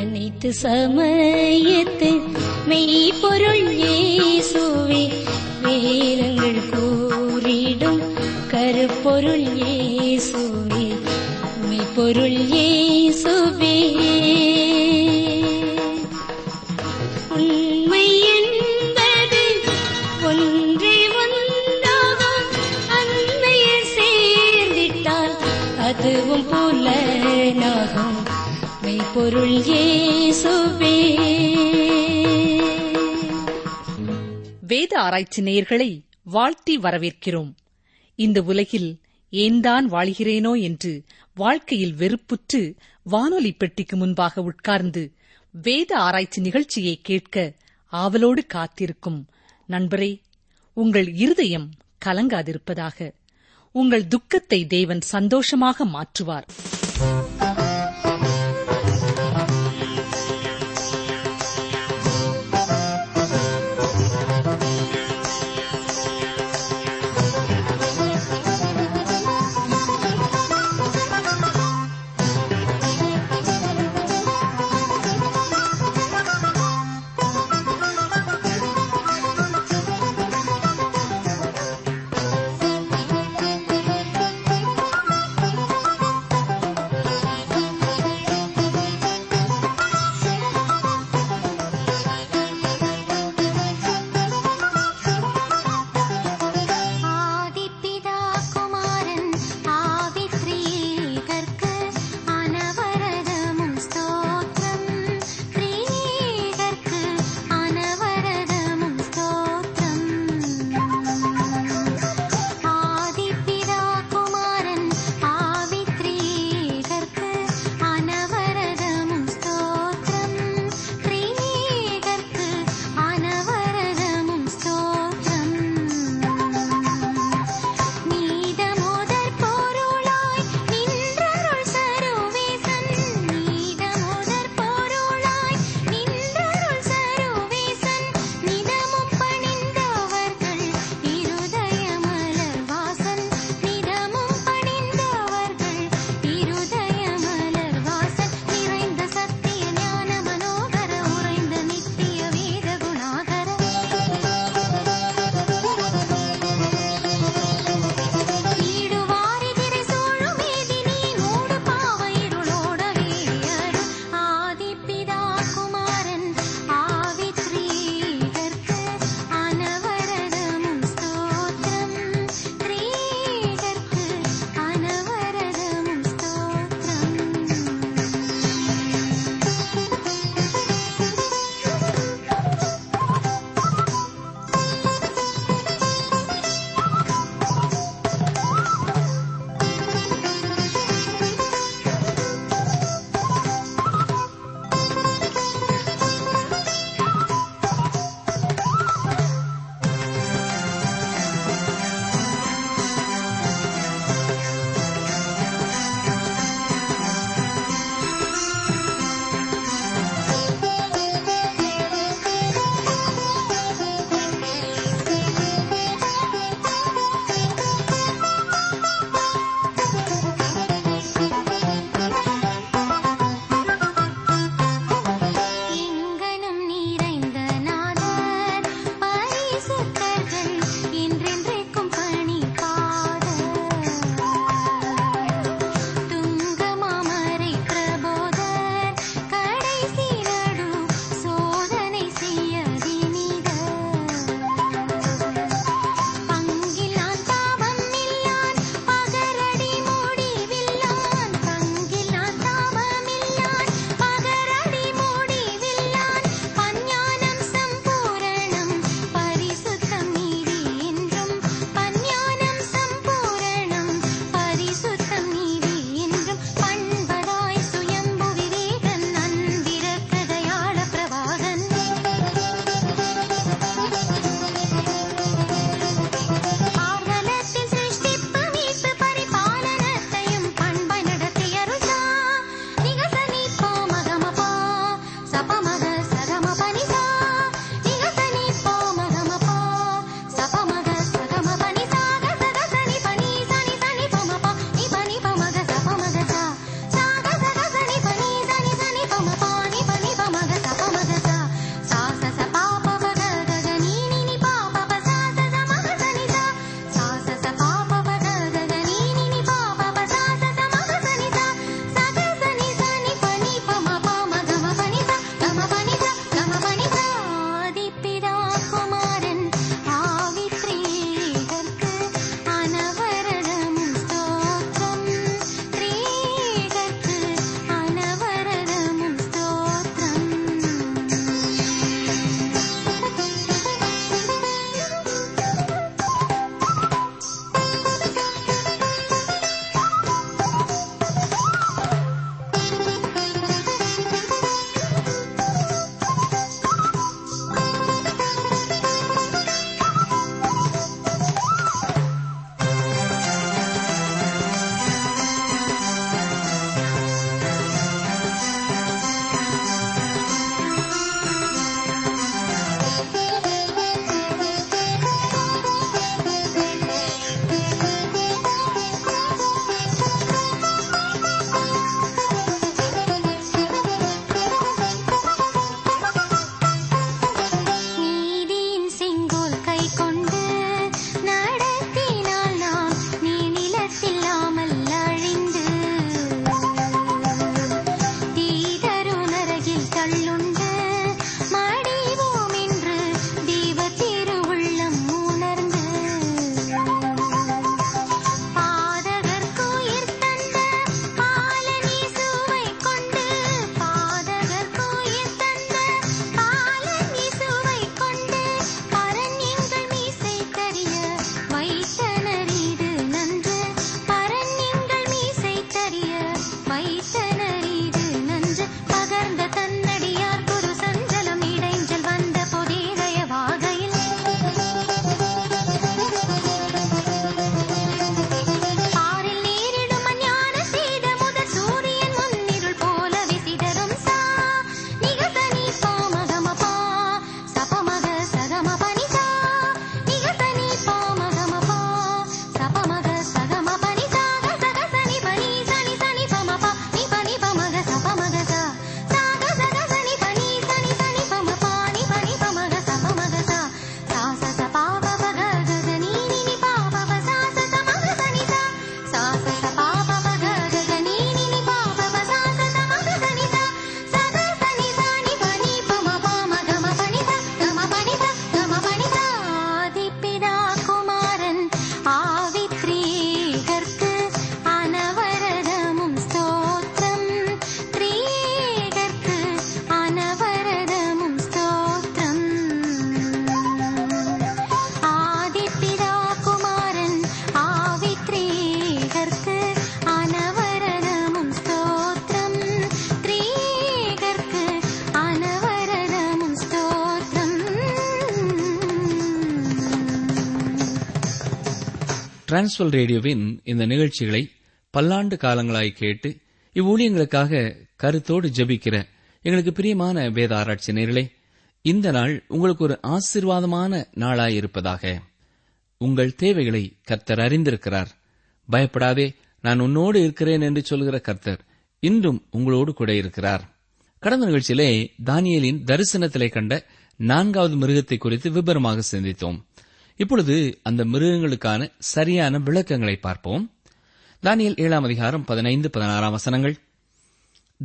அனைத்து சமயத்து மெய்ப்பொருள் இயேசுவே ஆராய்ச்சி நேயர்களை வாழ்த்தி வரவேற்கிறோம். இந்த உலகில் ஏன்தான் வாழ்கிறேனோ என்று வாழ்க்கையில் வெறுப்புற்று வானொலி பெட்டிக்கு முன்பாக உட்கார்ந்து வேத ஆராய்ச்சி நிகழ்ச்சியை கேட்க ஆவலோடு காத்திருக்கும். நண்பரே உங்கள் இருதயம் கலங்காதிருப்பதாக. உங்கள் துக்கத்தை தேவன் சந்தோஷமாக மாற்றுவார். டிரான்ஸ்வல் ரேடியோவின் இந்த நிகழ்ச்சிகளை பல்லாண்டு காலங்களாய் கேட்டு இவ்வூழியங்களுக்காக கருத்தோடு ஜெபிக்கிற எங்களுக்கு பிரியமான வேத ஆராய்ச்சி நேர்களே இந்த நாள் உங்களுக்கு ஒரு ஆசீர்வாதமான நாளாயிருப்பதாக உங்கள் தேவைகளை கர்த்தர் அறிந்திருக்கிறார். பயப்படாதே நான் உன்னோடு இருக்கிறேன் என்று சொல்கிற கர்த்தர் இன்றும் உங்களோடு கூட இருக்கிறார். கடந்த நிகழ்ச்சியிலே தானியலின் தரிசனத்திலே கண்ட நான்காவது மிருகத்தை குறித்து விபரமாக சிந்தித்தோம். இப்பொழுது அந்த மிருகங்களுக்கான சரியான விளக்கங்களை பார்ப்போம். தானியல் ஏழாம் அதிகாரம் பதினைந்து பதினாறாம் வசனங்கள்.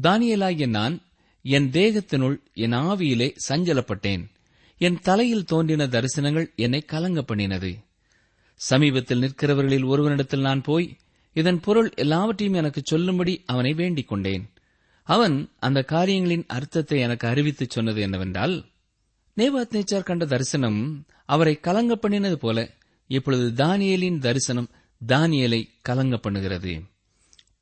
தானியலாகிய நான் என் தேகத்தினுள் என் ஆவியிலே சஞ்சலப்பட்டேன். என் தலையில் தோன்றின தரிசனங்கள் என்னை கலங்க பண்ணினது. சமீபத்தில் நிற்கிறவர்களில் ஒருவனிடத்தில் நான் போய் இதன் பொருள் எல்லாவற்றையும் எனக்கு சொல்லும்படி அவனை வேண்டிக் கொண்டேன் அவன் அந்த காரியங்களின் அர்த்தத்தை எனக்கு அறிவித்துச் சொன்னது என்னவென்றால் நேபாத் நேச்சார் கண்ட தரிசனம் அவரை கலங்க பண்ணினது போல இப்பொழுது தானியலின் தரிசனம் தானியலை கலங்க பண்ணுகிறது.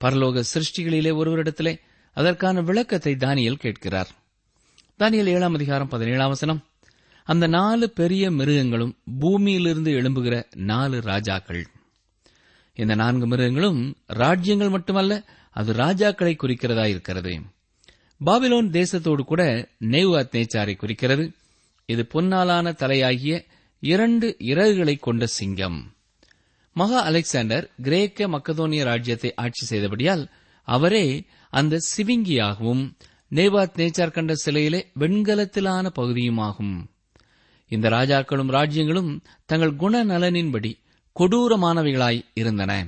பரலோக சிருஷ்டிகளிலே ஒருவரிடத்திலே அதற்கான விளக்கத்தை தானியல் கேட்கிறார். தானியல் ஏழாம் அதிகாரம் பதினேழாம் வசனம். அந்த நாலு பெரிய மிருகங்களும் பூமியிலிருந்து எழும்புகிற நாலு ராஜாக்கள். இந்த நான்கு மிருகங்களும் ராஜ்யங்கள் மட்டுமல்ல அது ராஜாக்களை குறிக்கிறதா இருக்கிறது பாபிலோன் தேசத்தோடு கூட நேவாத் நேச்சாரை குறிக்கிறது. இது பொன்னாலான தலையாகிய இரண்டு இறகுகளை கொண்ட சிங்கம். மகா அலெக்சாண்டர் கிரேக்க மக்கதோனிய ராஜ்யத்தை ஆட்சி செய்தபடியால் அவரே அந்த சிவிங்கியாகவும் நேபாத் நேச்சார் கண்ட சிலையிலே வெண்கலத்திலான பகுதியுமாகும். இந்த ராஜாக்களும் ராஜ்யங்களும் தங்கள் குணநலனின்படி கொடூரமானவைகளாய் இருந்தன.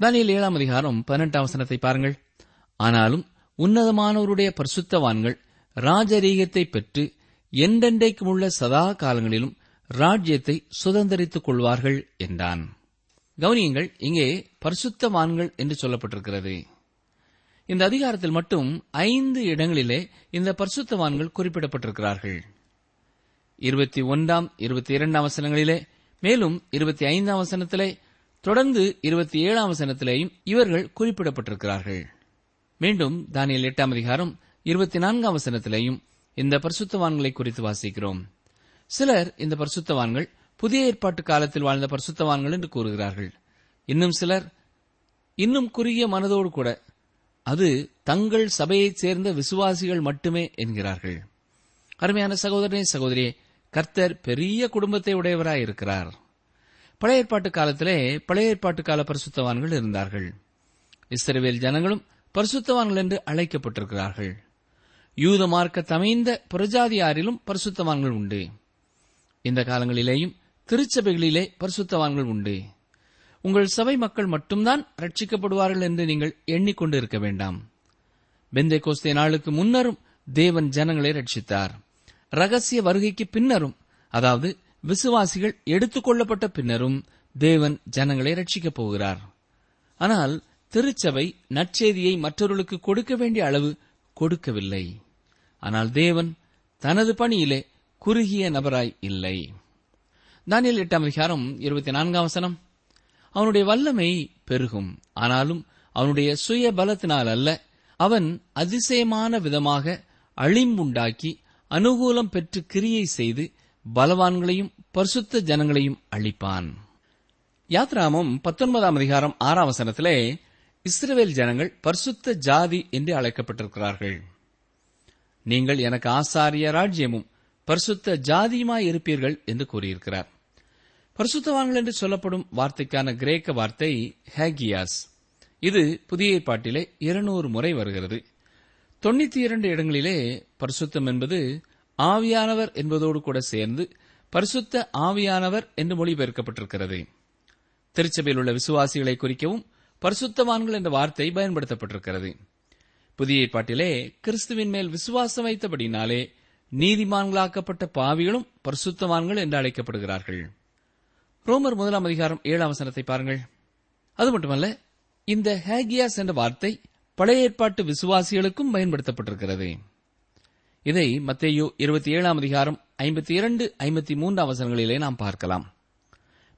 தானியல் ஏழாம் அதிகாரம் பதினெட்டாம் வசனத்தை பாருங்கள். ஆனாலும் உன்னதமானவருடைய பரிசுத்தவான்கள் ராஜரீகத்தை பெற்று என்றென்றைக்கும் உள்ள சதா காலங்களிலும் ராஜ்யத்தை சுதந்திரித்துக் கொள்வார்கள் என்றான். கவனியுங்கள் இங்கே பரிசுத்தவான்கள் என்று சொல்லப்பட்டிருக்கிறது. இந்த அதிகாரத்தில் மட்டும் ஐந்து இடங்களிலே இந்த பரிசுத்தவான்கள் குறிப்பிடப்பட்டிருக்கிறார்கள். இருபத்தி ஒன்றாம் இருபத்தி இரண்டாம் வசனங்களிலே மேலும் இருபத்தி ஐந்தாம் வசனத்திலே தொடர்ந்து இருபத்தி ஏழாம் வசனத்திலேயும் இவர்கள் குறிப்பிடப்பட்டிருக்கிறார்கள். மீண்டும் தானியல் எட்டாம் அதிகாரம் இருபத்தி நான்காம் வசனத்திலேயும் இந்த பரிசுத்தவான்களை குறித்து வாசிக்கிறோம். சிலர் இந்த பரிசுத்தவான்கள் புதிய ஏற்பாட்டு காலத்தில் வாழ்ந்த பரிசுத்தவான்கள் என்று கூறுகிறார்கள். இன்னும் சிலர் இன்னும் குறுகிய மனதோடு கூட அது தங்கள் சபையைச் சேர்ந்த விசுவாசிகள் மட்டுமே என்கிறார்கள். அருமையான சகோதரனே சகோதரியே கர்த்தர் பெரிய குடும்பத்தை உடையவராய் இருக்கிறார். பழைய ஏற்பாட்டு காலத்திலே பழைய ஏற்பாட்டு கால பரிசுத்தவான்கள் இருந்தார்கள். இஸ்ரேவேல் ஜனங்களும் பரிசுத்தவான்கள் என்று அழைக்கப்பட்டிருக்கிறார்கள். யூத மார்க்க தமைந்த பரிசுத்தவான்கள் உண்டு. இந்த காலங்களிலேயும் திருச்சபைகளிலே பரிசுத்தவான்கள் உண்டு. உங்கள் சபை மக்கள் மட்டும்தான் ரட்சிக்கப்படுவார்கள் என்று நீங்கள் எண்ணிக்கொண்டு இருக்க வேண்டாம். பெந்தை கோஸ்தே நாளுக்கு முன்னரும் தேவன் ஜனங்களை ரட்சித்தார். ரகசிய வருகைக்கு பின்னரும் அதாவது விசுவாசிகள் எடுத்துக்கொள்ளப்பட்ட பின்னரும் தேவன் ஜனங்களை ரட்சிக்கப் போகிறார். ஆனால் திருச்சபை நற்செய்தியை மற்றவர்களுக்கு கொடுக்க வேண்டிய அளவு கொடுக்கவில்லை. ஆனால் தேவன் தனது பணியிலே குறுகிய நபராய் இல்லை. தானியல் எட்டாம் அதிகாரம் இருபத்தி நான்காம் வசனம். அவனுடைய வல்லமை பெருகும். ஆனாலும் அவனுடைய சுய பலத்தினால் அல்ல அவன் அதிசயமான விதமாக அழிம்புண்டாக்கி அனுகூலம் பெற்று கிரியை செய்து பலவான்களையும் பரிசுத்த ஜனங்களையும் அழிப்பான். யாத்ராமம் பத்தொன்பதாம் அதிகாரம் ஆறாம் வசனத்திலே இஸ்ரவேல் ஜனங்கள் பரிசுத்த ஜாதி என்று அழைக்கப்பட்டிருக்கிறார்கள். நீங்கள் எனக்கு ஆசாரிய ராஜ்யமும் பரிசுத்த ஜாதியுமாய் இருப்பீர்கள் என்று கூறியிருக்கிறார். பரிசுத்தவான்கள் என்று சொல்லப்படும் வார்த்தைக்கான கிரேக்க வார்த்தை ஹேகியாஸ். இது புதிய ஏற்பாட்டிலே இருநூறு முறை வருகிறது. தொண்ணூத்தி இரண்டு இடங்களிலே பரிசுத்தம் என்பது ஆவியானவர் என்பதோடு கூட சேர்ந்து பரிசுத்த ஆவியானவர் என்று மொழிபெயர்க்கப்பட்டிருக்கிறது. திருச்சபையில் உள்ள விசுவாசிகளை குறிக்கவும் பரிசுத்தவான்கள் என்ற வார்த்தை பயன்படுத்தப்பட்டிருக்கிறது. புதிய ஏற்பாட்டிலே கிறிஸ்துவின் மேல் விசுவாசம் வைத்தபடினாலே நீதிமான்களாக்கப்பட்ட பாவிகளும் பரிசுத்தவான்கள் என்று அழைக்கப்படுகிறார்கள். ரோமர் முதலாம் அதிகாரம் ஏழாம் வசனத்தை பாருங்கள். அது மட்டுமல்ல இந்த ஹேகியாஸ் என்ற வார்த்தை பழைய ஏற்பாட்டு விசுவாசிகளுக்கும் பயன்படுத்தப்பட்டிருக்கிறது. இதை மத்தேயோ இருபத்தி ஏழாம் அதிகாரம் ஐம்பத்தி இரண்டு ஐம்பத்தி மூன்றாம் வசனங்களிலே நாம் பார்க்கலாம்.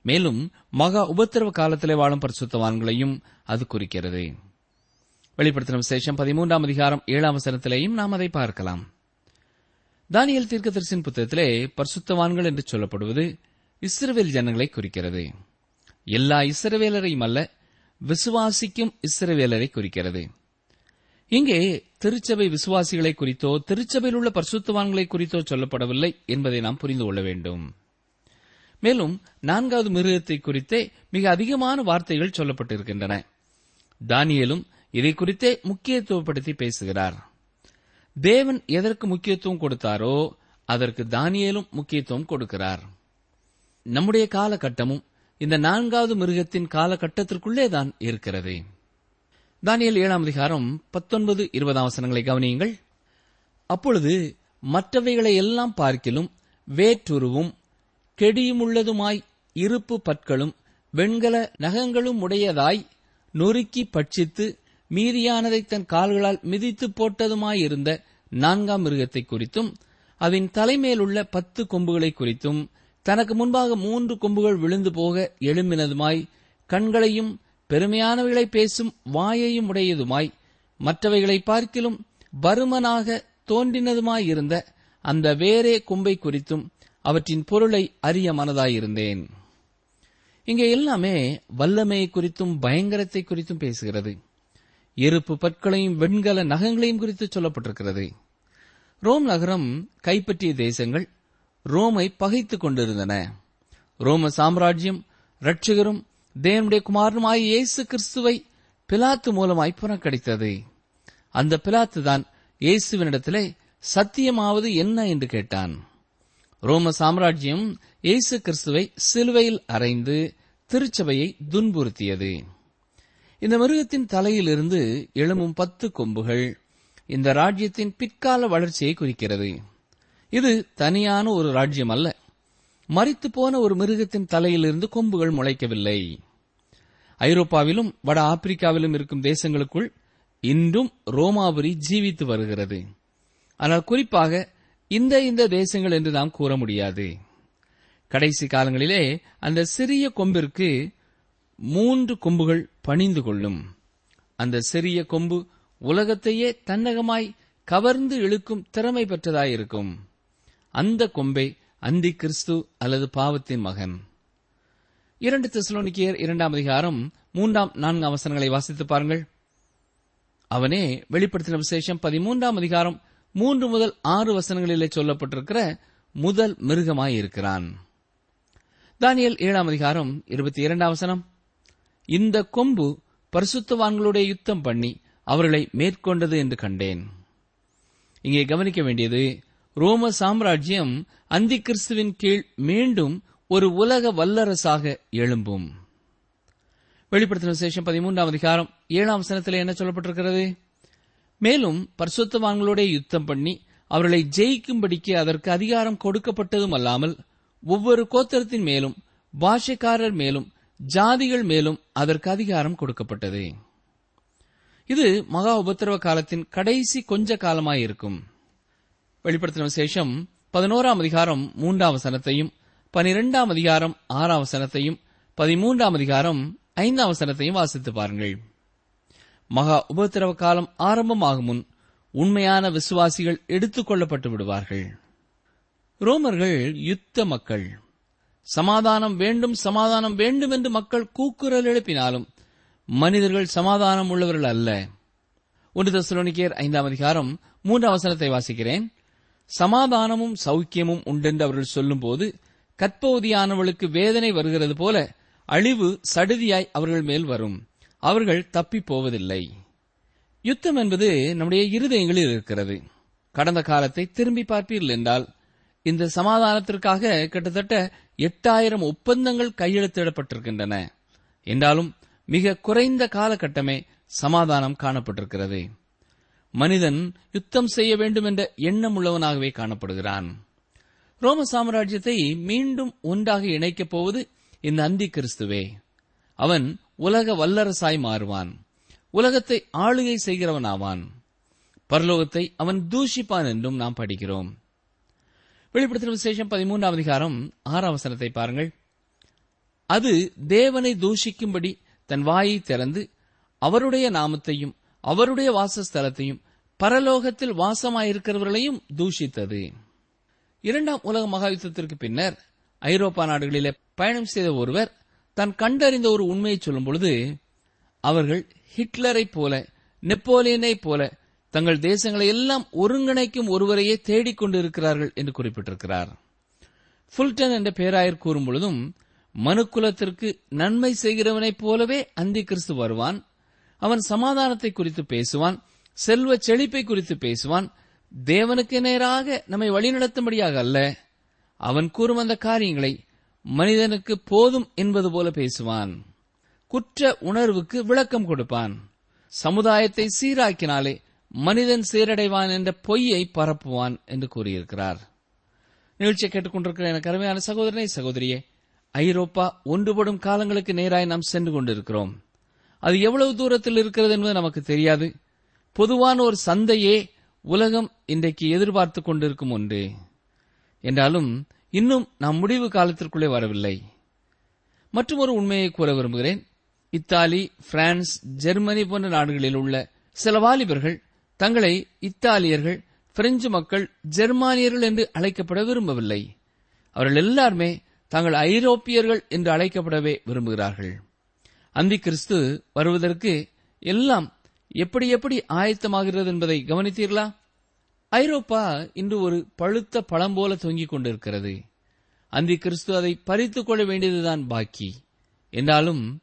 மேலும் மகா உபத்திரவ காலத்திலே வாழும் பரிசுத்தவான்களையும் அது குறிக்கிறது. வெளிப்படுத்தின விசேஷம் பதிமூன்றாம் அதிகாரம் ஏழாம் வசனத்திலேயும் நாம் அதை பார்க்கலாம். தானியல் தீர்க்கதரிசின் புத்தகத்திலே பரிசுத்தவான்கள் என்று சொல்லப்படுவது இஸ்ரவேல் ஜனங்களை குறிக்கிறது. எல்லா இஸ்ரவேலரையும் அல்ல விசுவாசிக்கும் இஸ்ரவேலரை குறிக்கிறது. இங்கே திருச்சபை விசுவாசிகளை குறித்தோ திருச்சபையில் உள்ள பரிசுத்தவான்களை குறித்தோ சொல்லப்படவில்லை என்பதை நாம் புரிந்து கொள்ள வேண்டும். மேலும் நான்காவது மிருகத்தை குறித்தே மிக அதிகமான வார்த்தைகள் சொல்லப்பட்டிருக்கின்றன. தானியலும் இதை குறித்தே முக்கியத்துவப்படுத்தி பேசுகிறார். தேவன் எதற்கு முக்கியத்துவம் கொடுத்தாரோ அதற்கு தானியலும் முக்கியத்துவம் கொடுக்கிறார். நம்முடைய காலகட்டமும் இந்த நான்காவது மிருகத்தின் காலகட்டத்திற்குள்ளே தான் இருக்கிறது. தானியல் ஏழாம் அதிகாரம் பத்தொன்பது இருபதாம் வசனங்களை கவனியுங்கள். அப்பொழுது மற்றவைகளை எல்லாம் பார்க்கிலும் வேற்றுருவும் கெடியுமுள்ளதுமாய் இருப்பு பற்களும் வெண்கல நகங்களும் உடையதாய் நொறுக்கி பட்சித்து மீதியானதை தன் கால்களால் மிதித்து போட்டதுமாயிருந்த நான்காம் மிருகத்தை குறித்தும் அதன் தலைமேலுள்ள பத்து கொம்புகளை குறித்தும் தனக்கு முன்பாக மூன்று கொம்புகள் விழுந்து போக எழும்பினதுமாய் கண்களையும் பெருமையானவைகளை பேசும் வாயையும் உடையதுமாய் மற்றவைகளை பார்க்கிலும் பருமனாக தோன்றினதுமாயிருந்த அந்த வேறே கொம்பை குறித்தும் அவற்றின் பொருளை அறிய மனதாயிருந்தேன். இங்கே எல்லாமே வல்லமையை குறித்தும் பயங்கரத்தை குறித்தும் பேசுகிறது. இருப்பு பற்களையும் வெண்கல நகங்களையும் குறித்து சொல்லப்பட்டிருக்கிறது. ரோம் நகரம் கைப்பற்றிய தேசங்கள் ரோமை பகைத்துக் கொண்டிருந்தன. ரோம சாம்ராஜ்யம் ரட்சகரும் தேவனுடைய குமாரனுமாய் இயேசு கிறிஸ்துவை பிலாத்து மூலமாய் புறக்கடித்தது அந்த பிலாத்து தான் இயேசுவினிடத்திலே சத்தியமாவது என்ன என்று கேட்டான். ரோம சாம்ராஜ்யம் இயேசு கிறிஸ்துவை சிலுவையில் அறைந்து திருச்சபையை துன்புறுத்தியது. இந்த மிருகத்தின் தலையிலிருந்து எழும்பும் பத்து கொம்புகள் இந்த ராஜ்யத்தின் பிற்கால வளர்ச்சியை குறிக்கிறது. இது தனியான ஒரு ராஜ்யம் அல்ல. மறித்து போன ஒரு மிருகத்தின் தலையிலிருந்து கொம்புகள் முளைக்கவில்லை. ஐரோப்பாவிலும் வட ஆப்பிரிக்காவிலும் இருக்கும் தேசங்களுக்குள் இன்றும் ரோமாபுரி ஜீவித்து வருகிறது. ஆனால் குறிப்பாக இந்த இந்த தேசங்கள் என்று நாம் கூற முடியாது. கடைசி காலங்களிலே அந்த சிறிய கொம்பிற்கு மூன்று கொம்புகள் பணிந்து கொள்ளும். அந்த சிறிய கொம்பு உலகத்தையே தன்னகமாய் கவர்ந்து இழுக்கும் திறமை பெற்றதாயிருக்கும். அந்த கொம்பே அந்தி கிறிஸ்து அல்லது பாவத்தின் மகன். இரண்டு தெசலோனிக்கியர் இரண்டாம் அதிகாரம் மூன்றாம் நான்காம் அவசரங்களை வாசித்து பாருங்கள். அவனே வெளிப்படுத்தின விசேஷம் பதிமூன்றாம் அதிகாரம் மூன்று முதல் ஆறு வசனங்களிலே சொல்லப்பட்டிருக்கிற முதல் மிருகமாயிருக்கிறான். தானியல் ஏழாம் அதிகாரம் இருபத்தி இரண்டாம் வசனம். இந்த கொம்பு பரிசுத்தவான்களுடைய யுத்தம் பண்ணி அவர்களை மேற்கொண்டது என்று கண்டேன். இங்கே கவனிக்க வேண்டியது ரோம சாம்ராஜ்யம் அந்தி கிறிஸ்துவின் கீழ் மீண்டும் ஒரு உலக வல்லரசாக எழும்பும். வெளிப்படுத்தின விசேஷம் பதிமூன்றாம் அதிகாரம் ஏழாம் சனத்தில் என்ன சொல்லப்பட்டிருக்கிறது? மேலும் பரிசுத்தவான்களோட யுத்தம் பண்ணி அவர்களை ஜெயிக்கும்படிக்கு அதற்கு அதிகாரம் கொடுக்கப்பட்டதும் அல்லாமல் ஒவ்வொரு கோத்திரத்தின் மேலும் பாஷைக்காரர் மேலும் ஜாதிகள் மேலும் அதற்கு அதிகாரம் கொடுக்கப்பட்டது. இது மகா உபத்திரவ காலத்தின் கடைசி கொஞ்ச காலமாயிருக்கும். வெளிப்படுத்தின விசேஷம் பதினோராம் அதிகாரம் மூன்றாம் வசனத்தையும் பனிரெண்டாம் அதிகாரம் ஆறாம் வசனத்தையும் பதிமூன்றாம் அதிகாரம் ஐந்தாம் வசனத்தையும் வாசித்து பாருங்கள். மகா உபத்திரவ காலம் ஆரம்பமாகும் முன் உண்மையான விசுவாசிகள் எடுத்துக் கொள்ளப்பட்டு விடுவார்கள். ரோமர்கள் யுத்த மக்கள். சமாதானம் வேண்டும் சமாதானம் வேண்டும் என்று மக்கள் கூக்குரல் எழுப்பினாலும் மனிதர்கள் சமாதானம் உள்ளவர்கள் அல்ல. ஒன்று தசுலோனிக்கேர் ஐந்தாம் அதிகாரம் மூன்று அவசரத்தை வாசிக்கிறேன். சமாதானமும் சௌக்கியமும் உண்டென்று அவர்கள் சொல்லும்போது கற்பவதியானவளுக்கு வேதனை வருகிறது போல அழிவு சடுதியாய் அவர்கள் மேல் வரும். அவர்கள் தப்பி போவதில்லை. யுத்தம் என்பது நம்முடைய இருதயங்களில் இருக்கிறது. கடந்த காலத்தை திரும்பி பார்ப்பீர்கள் என்றால் இந்த சமாதானத்திற்காக கிட்டத்தட்ட எட்டாயிரம் ஒப்பந்தங்கள் கையெழுத்திடப்பட்டிருக்கின்றன. என்றாலும் மிக குறைந்த காலகட்டமே சமாதானம் காணப்பட்டிருக்கிறது. மனிதன் யுத்தம் செய்ய வேண்டும் என்ற எண்ணம் உள்ளவனாகவே காணப்படுகிறான். ரோம சாம்ராஜ்யத்தை மீண்டும் ஒன்றாக இணைக்கப் போவது இந்த அந்தி கிறிஸ்துவே. அவன் உலக வல்லரசாய் மாறுவான். உலகத்தை ஆளுகை செய்கிறவனாவான். பரலோகத்தை அவன் தூஷிப்பான் என்றும் நாம் படிக்கிறோம். வெளிப்படுத்தின விசேஷம் பதிமூன்றாம் அதிகாரம் ஆறாம் வசனத்தை பாருங்கள். அது தேவனை தூஷிக்கும்படி தன் வாயை திறந்து அவருடைய நாமத்தையும் அவருடைய வாசஸ்தலத்தையும் பரலோகத்தில் வாசமாயிருக்கிறவர்களையும் தூஷித்தது. இரண்டாம் உலக மகாயுத்தத்திற்கு பின்னர் ஐரோப்பா நாடுகளிலே பயணம் செய்த ஒருவர் தான் கண்டறிந்த ஒரு உண்மையை சொல்லும் பொழுது அவர்கள் ஹிட்லரைப் போல நெப்போலியனைப் போல தங்கள் தேசங்களை எல்லாம் ஒருங்கிணைக்கும் ஒருவரையே தேடிக்கொண்டிருக்கிறார்கள் என்று குறிப்பிட்டிருக்கிறார். ஃபுல்டன் என்ற பேராயர் கூறும்பொழுதும் மனுக்குலத்திற்கு நன்மை செய்கிறவனைப் போலவே அந்தி கிறிஸ்து வருவான் அவன் சமாதானத்தை குறித்து பேசுவான் செல்வ செழிப்பை குறித்து பேசுவான் தேவனுக்கு நேராக நம்மை வழிநடத்தும்படியாக அல்ல. அவன் கூறும் அந்த காரியங்களை மனிதனுக்கு போதும் என்பது போல பேசுவான். குற்ற உணர்வுக்கு விளக்கம் கொடுப்பான். சமுதாயத்தை சீராக்கினாலே மனிதன் சீரடைவான் என்ற பொய்யை பரப்புவான் என்று கூறியிருக்கிறார். நிகழ்ச்சியை கேட்டுக்கொண்டிருக்கிற எனக்கு அருமையான சகோதரனை சகோதரியே ஐரோப்பா ஒன்றுபடும் காலங்களுக்கு நேராய் நாம் சென்று கொண்டிருக்கிறோம். அது எவ்வளவு தூரத்தில் இருக்கிறது என்பது நமக்கு தெரியாது. பொதுவான ஒரு சந்தையே உலகம் இன்றைக்கு எதிர்பார்த்து கொண்டிருக்கும் ஒன்று. என்றாலும் இன்னும் நாம் முடிவு காலத்திற்குள்ளே வரவில்லை. மற்றும் ஒரு உண்மையை கூற விரும்புகிறேன். இத்தாலி பிரான்ஸ் ஜெர்மனி போன்ற நாடுகளில் உள்ள சில வாலிபர்கள் தங்களை இத்தாலியர்கள் பிரெஞ்சு மக்கள் ஜெர்மானியர்கள் என்று அழைக்கப்பட விரும்பவில்லை. அவர்கள் எல்லாருமே தாங்கள் ஐரோப்பியர்கள் என்று அழைக்கப்படவே விரும்புகிறார்கள். அந்தி கிறிஸ்து வருவதற்கு எல்லாம் எப்படி எப்படி ஆயத்தமாகிறது என்பதை கவனித்தீர்களா? ஐரோப்பா இன்று ஒரு பழுத்த பழம் போல தொங்கிக் கொண்டிருக்கிறது. அந்தி கிறிஸ்து அதை பறித்துக் கொள்ள வேண்டியதுதான் பாக்கி. என்றாலும்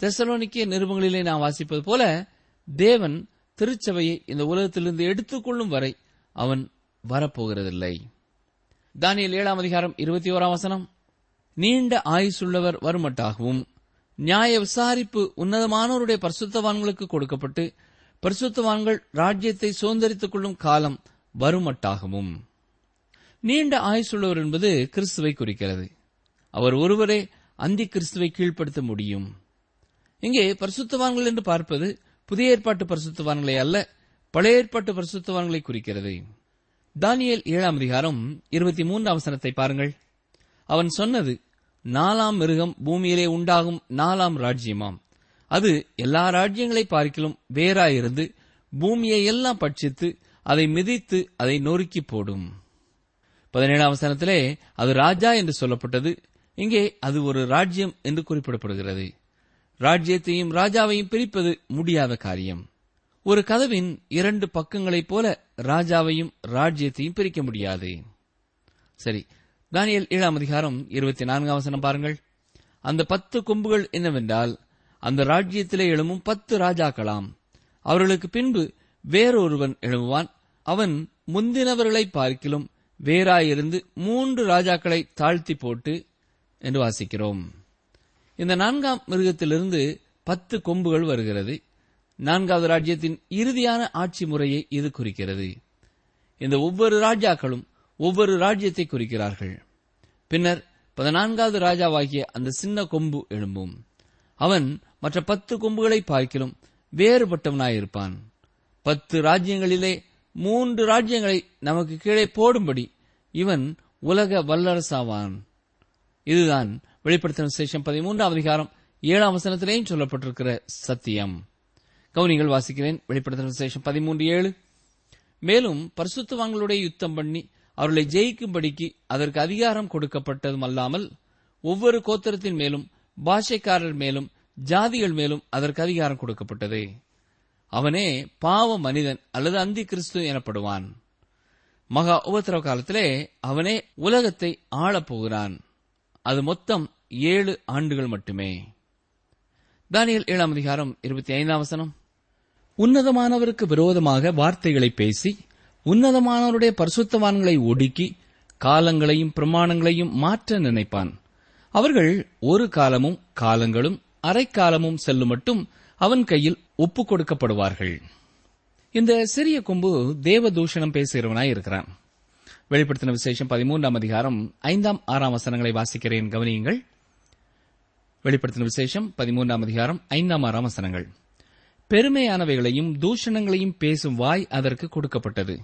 தெசலோனிக்கிய நிருபங்களிலே நாம் வாசிப்பது போல தேவன் திருச்சபையை இந்த உலகத்திலிருந்து எடுத்துக்கொள்ளும் வரை அவன் வரப்போகிறதில்லை. தானியல் ஏழாம் அதிகாரம் இருபத்தி ஓராம் வசனம். நீண்ட ஆயுசுள்ளவர் வருமட்டாகவும் நியாய விசாரிப்பு உன்னதமானவருடைய பரிசுத்தவான்களுக்கு கொடுக்கப்பட்டு பரிசுத்தவான்கள் ராஜ்யத்தை சுதந்திரித்துக் கொள்ளும் காலம் வருமட்டாகவும். நீண்ட ஆயுசுள்ளவர் என்பது கிறிஸ்துவை குறிக்கிறது. அவர் ஒருவரே அந்தி கிறிஸ்துவை கீழ்ப்படுத்த முடியும். இங்கே பரிசுத்தவான்கள் என்று பார்ப்பது புதிய ஏற்பாட்டு பரிசுத்தவான்களை அல்ல பழைய ஏற்பாட்டு பரிசுத்தவான்களை குறிக்கிறது. தானியல் ஏழாம் அதிகாரம் இருபத்தி மூன்றாம் வசனத்தை பாருங்கள். அவன் சொன்னது நாலாம் மிருகம் பூமியிலே உண்டாகும் நாலாம் ராஜ்யமாம். அது எல்லா ராஜ்யங்களை பார்க்கிலும் வேறாயிருந்து பூமியை எல்லாம் பட்சித்து அதை மிதித்து அதை நொறுக்கி போடும். பதினேழாம் வசனத்திலே அது ராஜா என்று சொல்லப்பட்டது. இங்கே அது ஒரு ராஜ்யம் என்று குறிப்பிடப்படுகிறது. ராஜ்யத்தையும் ராஜாவையும் பிரிப்பது முடியாத காரியம். ஒரு கதவின் இரண்டு பக்கங்களைப் போல ராஜாவையும் ராஜ்யத்தையும் பிரிக்க முடியாது. சரி தானியல் ஏழாம் அதிகாரம் இருபத்தி நான்காம் வசனம் பாருங்கள். அந்த பத்து கொம்புகள் என்னவென்றால் அந்த ராஜ்யத்திலே எழும்பும் பத்து ராஜாக்களாம். அவர்களுக்கு பின்பு வேறொருவன் எழும்புவான். அவன் முந்தினவர்களை பார்க்கிலும் வேறாயிருந்து மூன்று ராஜாக்களை தாழ்த்தி போட்டு என்று வாசிக்கிறோம். இந்த நான்காம் மிருகத்திலிருந்து பத்து கொம்புகள் வருகிறது. நான்காவது ராஜ்யத்தின் இறுதியான ஆட்சி முறையை இது குறிக்கிறது. இந்த ஒவ்வொரு ராஜாக்களும் ஒவ்வொரு ராஜ்யத்தை குறிக்கிறார்கள். பின்னர் பதினான்காவது ராஜாவாகிய அந்த சின்ன கொம்பு எழும்பும். அவன் மற்ற பத்து கொம்புகளை பார்க்கிலும் வேறுபட்டவனாயிருப்பான் பத்து ராஜ்யங்களிலே மூன்று ராஜ்யங்களை நமக்கு கீழே போடும்படி இவன் உலக வல்லரசாவான். இதுதான் வெளிப்படுத்தின சேஷம் பதிமூன்றாம் அதிகாரம் ஏழாம் வசனத்திலேயும் சொல்லப்பட்டிருக்கிற சத்தியம். கவுனிகள் வாசிக்கிறேன். வெளிப்படுத்தின சேஷம் பதிமூன்று ஏழு. மேலும் பரிசுத்தவான்களுடைய யுத்தம் பண்ணி அவர்களை ஜெயிக்கும்படிக்கு அதற்கு அதிகாரம் கொடுக்கப்பட்டதும் அல்லாமல் ஒவ்வொரு கோத்திரத்தின் மேலும் பாஷைக்காரர் மேலும் ஜாதிகள் மேலும் அதற்கு அதிகாரம் கொடுக்கப்பட்டது. அவனே பாவ மனிதன் அல்லது அந்தி கிறிஸ்து எனப்படுவான். மகா உபத்திரவ காலத்திலே அவனே உலகத்தை ஆளப் போகிறான் அது மொத்தம் ஏழு ஆண்டுகள் மட்டுமே. தானியல் ஏழாம் அதிகாரம் இருபத்தி ஐந்தாம் வசனம். உன்னதமானவருக்கு விரோதமாக வார்த்தைகளை பேசி உன்னதமானவருடைய பரிசுத்தவான்களை ஒடுக்கி காலங்களையும் பிரமாணங்களையும் மாற்ற நினைப்பான். அவர்கள் ஒரு காலமும் காலங்களும் அரைக்காலமும் செல்லும் மட்டும் அவன் கையில் ஒப்புக் கொடுக்கப்படுவார்கள் இந்த சிறிய கொம்பு தேவதூஷணம் பேசுகிறவனாய் இருக்கிறான். வெளிப்படுத்தின விசேஷம் பதிமூன்றாம் அதிகாரம் ஐந்தாம் ஆறாம் வசனங்களை வாசிக்கிறேன். கவனியுங்கள். வெளிப்படுத்தின விசேஷம் பதிமூன்றாம் அதிகாரம் ஐந்தாம் ஆறாம் வசனங்கள். பெருமையானவைகளையும் தூஷணங்களையும் பேசும் வாய் அதற்கு கொடுக்கப்பட்டது.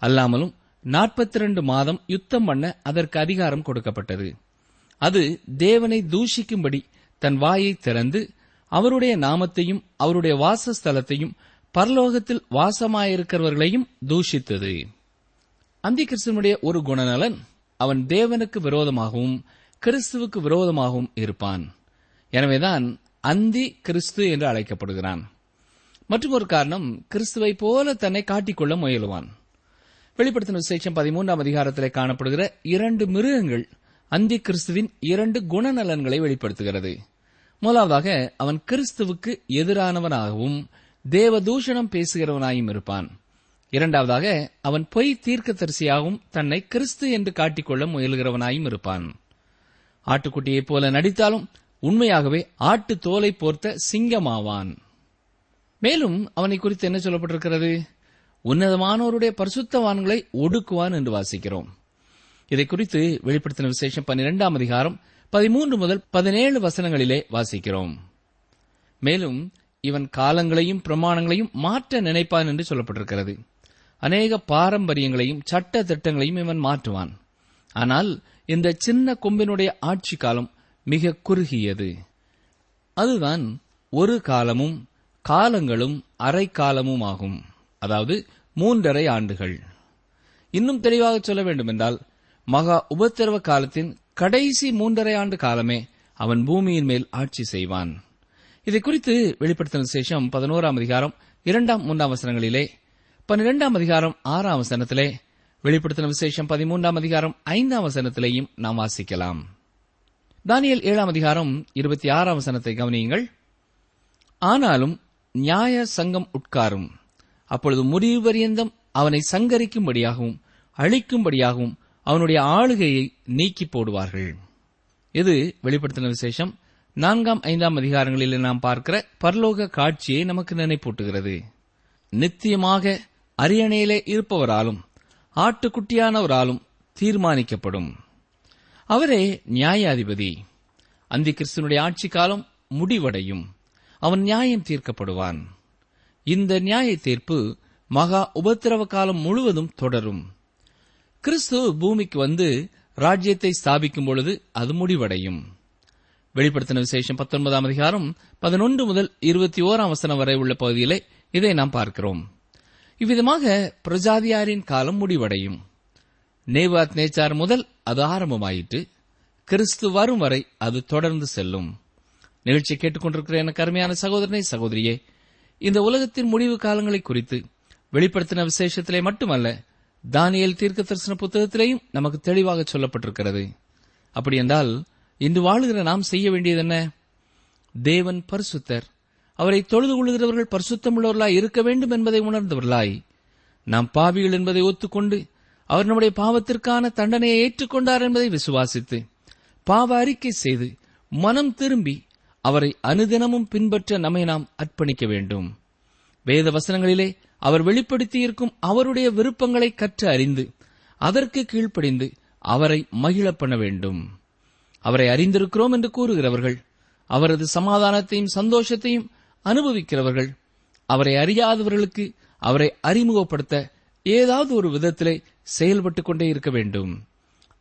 அல்லாமலும் நாற்பத்தி இரண்டு மாதம் யுத்தம் பண்ண அதற்கு அதிகாரம் கொடுக்கப்பட்டது. அது தேவனை தூஷிக்கும்படி தன் வாயை திறந்து அவருடைய நாமத்தையும் அவருடைய வாசஸ்தலத்தையும் பரலோகத்தில் வாசமாயிருக்கிறவர்களையும் தூஷித்தது. அந்தி கிறிஸ்துவனுடைய ஒரு குணநலன் அவன் தேவனுக்கு விரோதமாகவும் கிறிஸ்துவுக்கு விரோதமாகவும் இருப்பான். எனவேதான் அந்தி கிறிஸ்து என்று அழைக்கப்படுகிறான். மற்றும் ஒரு காரணம் கிறிஸ்துவை போல தன்னை காட்டிக்கொள்ள முயலுவான். வெளிப்படுத்தின விசேஷம் பதிமூன்றாம் அதிகாரத்திலே காணப்படுகிற இரண்டு மிருகங்கள் அந்தி கிறிஸ்துவின் இரண்டு குணநலன்களை வெளிப்படுத்துகிறது. முதலாவதாக அவன் கிறிஸ்துவுக்கு எதிரானவனாகவும் தேவதூஷணம் பேசுகிறவனாயும் இருப்பான். இரண்டாவதாக அவன் பொய் தீர்க்கதரிசியாகவும் தன்னை கிறிஸ்து என்று காட்டிக்கொள்ள முயல்கிறவனாயும் இருப்பான். ஆட்டுக்குட்டியைப் போல நடித்தாலும் உண்மையாகவே ஆட்டு தோலை போர்த்த சிங்கமாவான். மேலும் அவனை குறித்து என்ன சொல்லப்பட்டிருக்கிறது? உன்னதமானோருடைய பரிசுத்தவான்களை ஒடுக்குவான் என்று வாசிக்கிறோம். இதை குறித்து வெளிப்படுத்தின விசேஷம் பன்னிரெண்டாம் அதிகாரம் பதிமூன்று முதல் பதினேழு வசனங்களிலே வாசிக்கிறோம். மேலும் இவன் காலங்களையும் பிரமாணங்களையும் மாற்ற நினைப்பான் என்று சொல்லப்பட்டிருக்கிறது. அநேக பாரம்பரியங்களையும் சட்ட திட்டங்களையும் இவன் மாற்றுவான். ஆனால் இந்த சின்ன கொம்பினுடைய ஆட்சி காலம் மிக குறுகியது. அதுதான் ஒரு காலமும் காலங்களும் அரை காலமும் ஆகும் அதாவது மூன்றரை ஆண்டுகள். இன்னும் தெளிவாக சொல்ல வேண்டுமென்றால் மகா உபத்திரவ காலத்தின் கடைசி மூன்றரை ஆண்டு காலமே அவன் பூமியின் மேல் ஆட்சி செய்வான். இதை குறித்து வெளிப்படுத்தின சேஷம் பதினோராம் அதிகாரம் இரண்டாம் மூன்றாம் வசனங்களிலே பன்னிரெண்டாம் அதிகாரம் ஆறாம் வசனத்திலே வெளிப்படுத்தின விசேஷம் பதிமூன்றாம் அதிகாரம் ஐந்தாம் வசனத்திலேயும் நாம் வாசிக்கலாம். தானியல் ஏழாம் அதிகாரம் இருபத்தி ஆறாம் வசனத்தை கவனியுங்கள். ஆனாலும் நியாய சங்கம் உட்காரும். அப்பொழுது முடிவு பரியந்தம் அவனை சங்கரிக்கும்படியாகவும் அழிக்கும்படியாகவும் அவனுடைய ஆளுகையை நீக்கி போடுவார்கள். இது வெளிப்படுத்தின விசேஷம் நான்காம் ஐந்தாம் அதிகாரங்களில் நாம் பார்க்கிற பரலோக காட்சியை நமக்கு நினைப்பூட்டுகிறது. நித்தியமாக அரியணையிலே இருப்பவராலும் ஆட்டுக்குட்டியானவராலும் தீர்மானிக்கப்படும். அவரே நியாயாதிபதி. அந்தி கிறிஸ்துனுடைய ஆட்சி காலம் முடிவடையும். அவன் நியாயம் தீர்க்கப்படுவான். இந்த நியாய தீர்ப்பு மகா உபத்திரவ காலம் முழுவதும் தொடரும். கிறிஸ்து பூமிக்கு வந்து ராஜ்யத்தை ஸ்தாபிக்கும் பொழுது அது முடிவடையும். வெளிப்படுத்தின விசேஷம் பத்தொன்பதாம் அதிகாரம் பதினொன்று முதல் இருபத்தி ஓராம் வசனம் வரை உள்ள பகுதியிலே இதை நாம் பார்க்கிறோம். இவ்விதமாக பிரஜாதியாரின் காலம் முடிவடையும். நேவாத் நேச்சார் முதல் அது ஆரம்பமாயிற்று. கிறிஸ்து வரும் வரை அது தொடர்ந்து செல்லும். நிகழ்ச்சி கேட்டுக்கொண்டிருக்கிற எனக்கு அருமையான சகோதரனை சகோதரியே இந்த உலகத்தின் முடிவு காலங்களை குறித்து வெளிப்படுத்தின விசேஷத்திலே மட்டுமல்ல தானியல் தீர்க்க தரிசன புத்தகத்திலேயும் நமக்கு தெளிவாக சொல்லப்பட்டிருக்கிறது. அப்படி என்றால் இன்று வாழுகிற நாம் செய்ய வேண்டியது என்ன தேவன் பரிசுத்தர். அவரை தொழுது கொள்கிறவர்கள் பரிசுத்தமுள்ளவர்களாய் இருக்க வேண்டும் என்பதை உணர்ந்தவர்களாய். நாம் பாவிகள் என்பதை ஒத்துக்கொண்டு அவர் நம்முடைய பாவத்திற்கான தண்டனையை ஏற்றுக்கொண்டார் என்பதை விசுவாசித்து பாவ அறிக்கை செய்து மனம் திரும்பி அவரை அனுதினமும் பின்பற்ற நம்மை நாம் அர்ப்பணிக்க வேண்டும். வேத வசனங்களிலே அவர் வெளிப்படுத்தியிருக்கும் அவருடைய விருப்பங்களை கற்று அறிந்து அதற்கு கீழ்ப்படிந்து அவரை மகிழ பண்ண வேண்டும். அவரை அறிந்திருக்கிறோம் என்று கூறுகிறவர்கள் அவரது சமாதானத்தையும் சந்தோஷத்தையும் அனுபவிக்கிறவர்கள் அவரை அறியாதவர்களுக்கு அவரை அறிமுகப்படுத்த ஏதாவது ஒரு விதத்திலே செயல்பட்டுக் கொண்டே இருக்க வேண்டும்.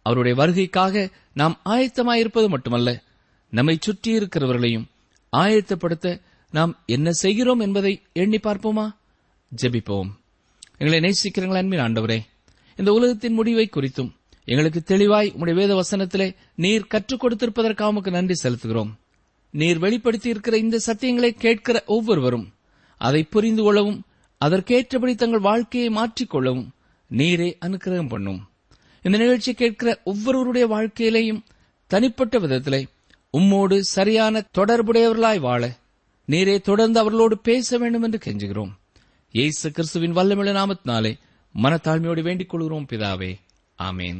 அவருடைய வருகைக்காக நாம் ஆயத்தமாயிருப்பது மட்டுமல்ல நம்மை சுற்றியிருக்கிறவர்களையும் ஆயத்தப்படுத்த நாம் என்ன செய்கிறோம் என்பதை எண்ணி பார்ப்போமா? ஜெபிப்போம். எங்களை நேசிக்கிறீங்களா அன்பின் ஆண்டவரே இந்த உலகத்தின் முடிவை குறித்தும் எங்களுக்கு தெளிவாய் உம்முடைய வேத வசனத்திலே நீர் கற்றுக் கொடுத்திருப்பதற்காக நன்றி செலுத்துகிறோம். நீர் வெளிப்படுத்தி இருக்கிற இந்த சத்தியங்களை கேட்கிற ஒவ்வொருவரும் அதை புரிந்து கொள்ளவும் அதற்கேற்றபடி தங்கள் வாழ்க்கையை மாற்றிக்கொள்ளவும் நீரே அனுக்கிரகம் பண்ணும். இந்த நிகழ்ச்சி கேட்கிற ஒவ்வொருவருடைய வாழ்க்கையிலேயும் தனிப்பட்ட விதத்திலே உம்மோடு சரியான தொடர்புடையவர்களாய் வாழ நீரே தொடர்ந்து அவர்களோடு பேச வேண்டும் என்று கெஞ்சுகிறோம். இயேசு கிறிஸ்துவின் வல்லமிழ நாமத்தினாலே மனத்தாழ்மையோடு வேண்டிக் கொள்கிறோம் பிதாவே. ஆமேன்.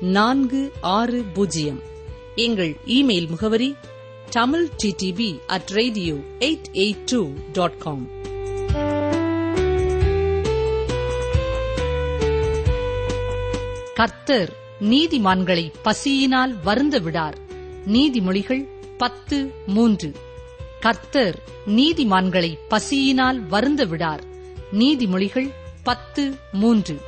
நான்கு ஆறு பூஜ்ஜியம். எங்கள் இமெயில் முகவரி Tamil DDP at radio eight eight two dot com கர்த்தர் நீதிமான்களை பசியினால் வருந்து விடார். நீதிமொழிகள் பத்து மூன்று. கர்த்தர் நீதிமான்களை பசியினால் வருந்து விடார். நீதிமொழிகள் பத்து மூன்று.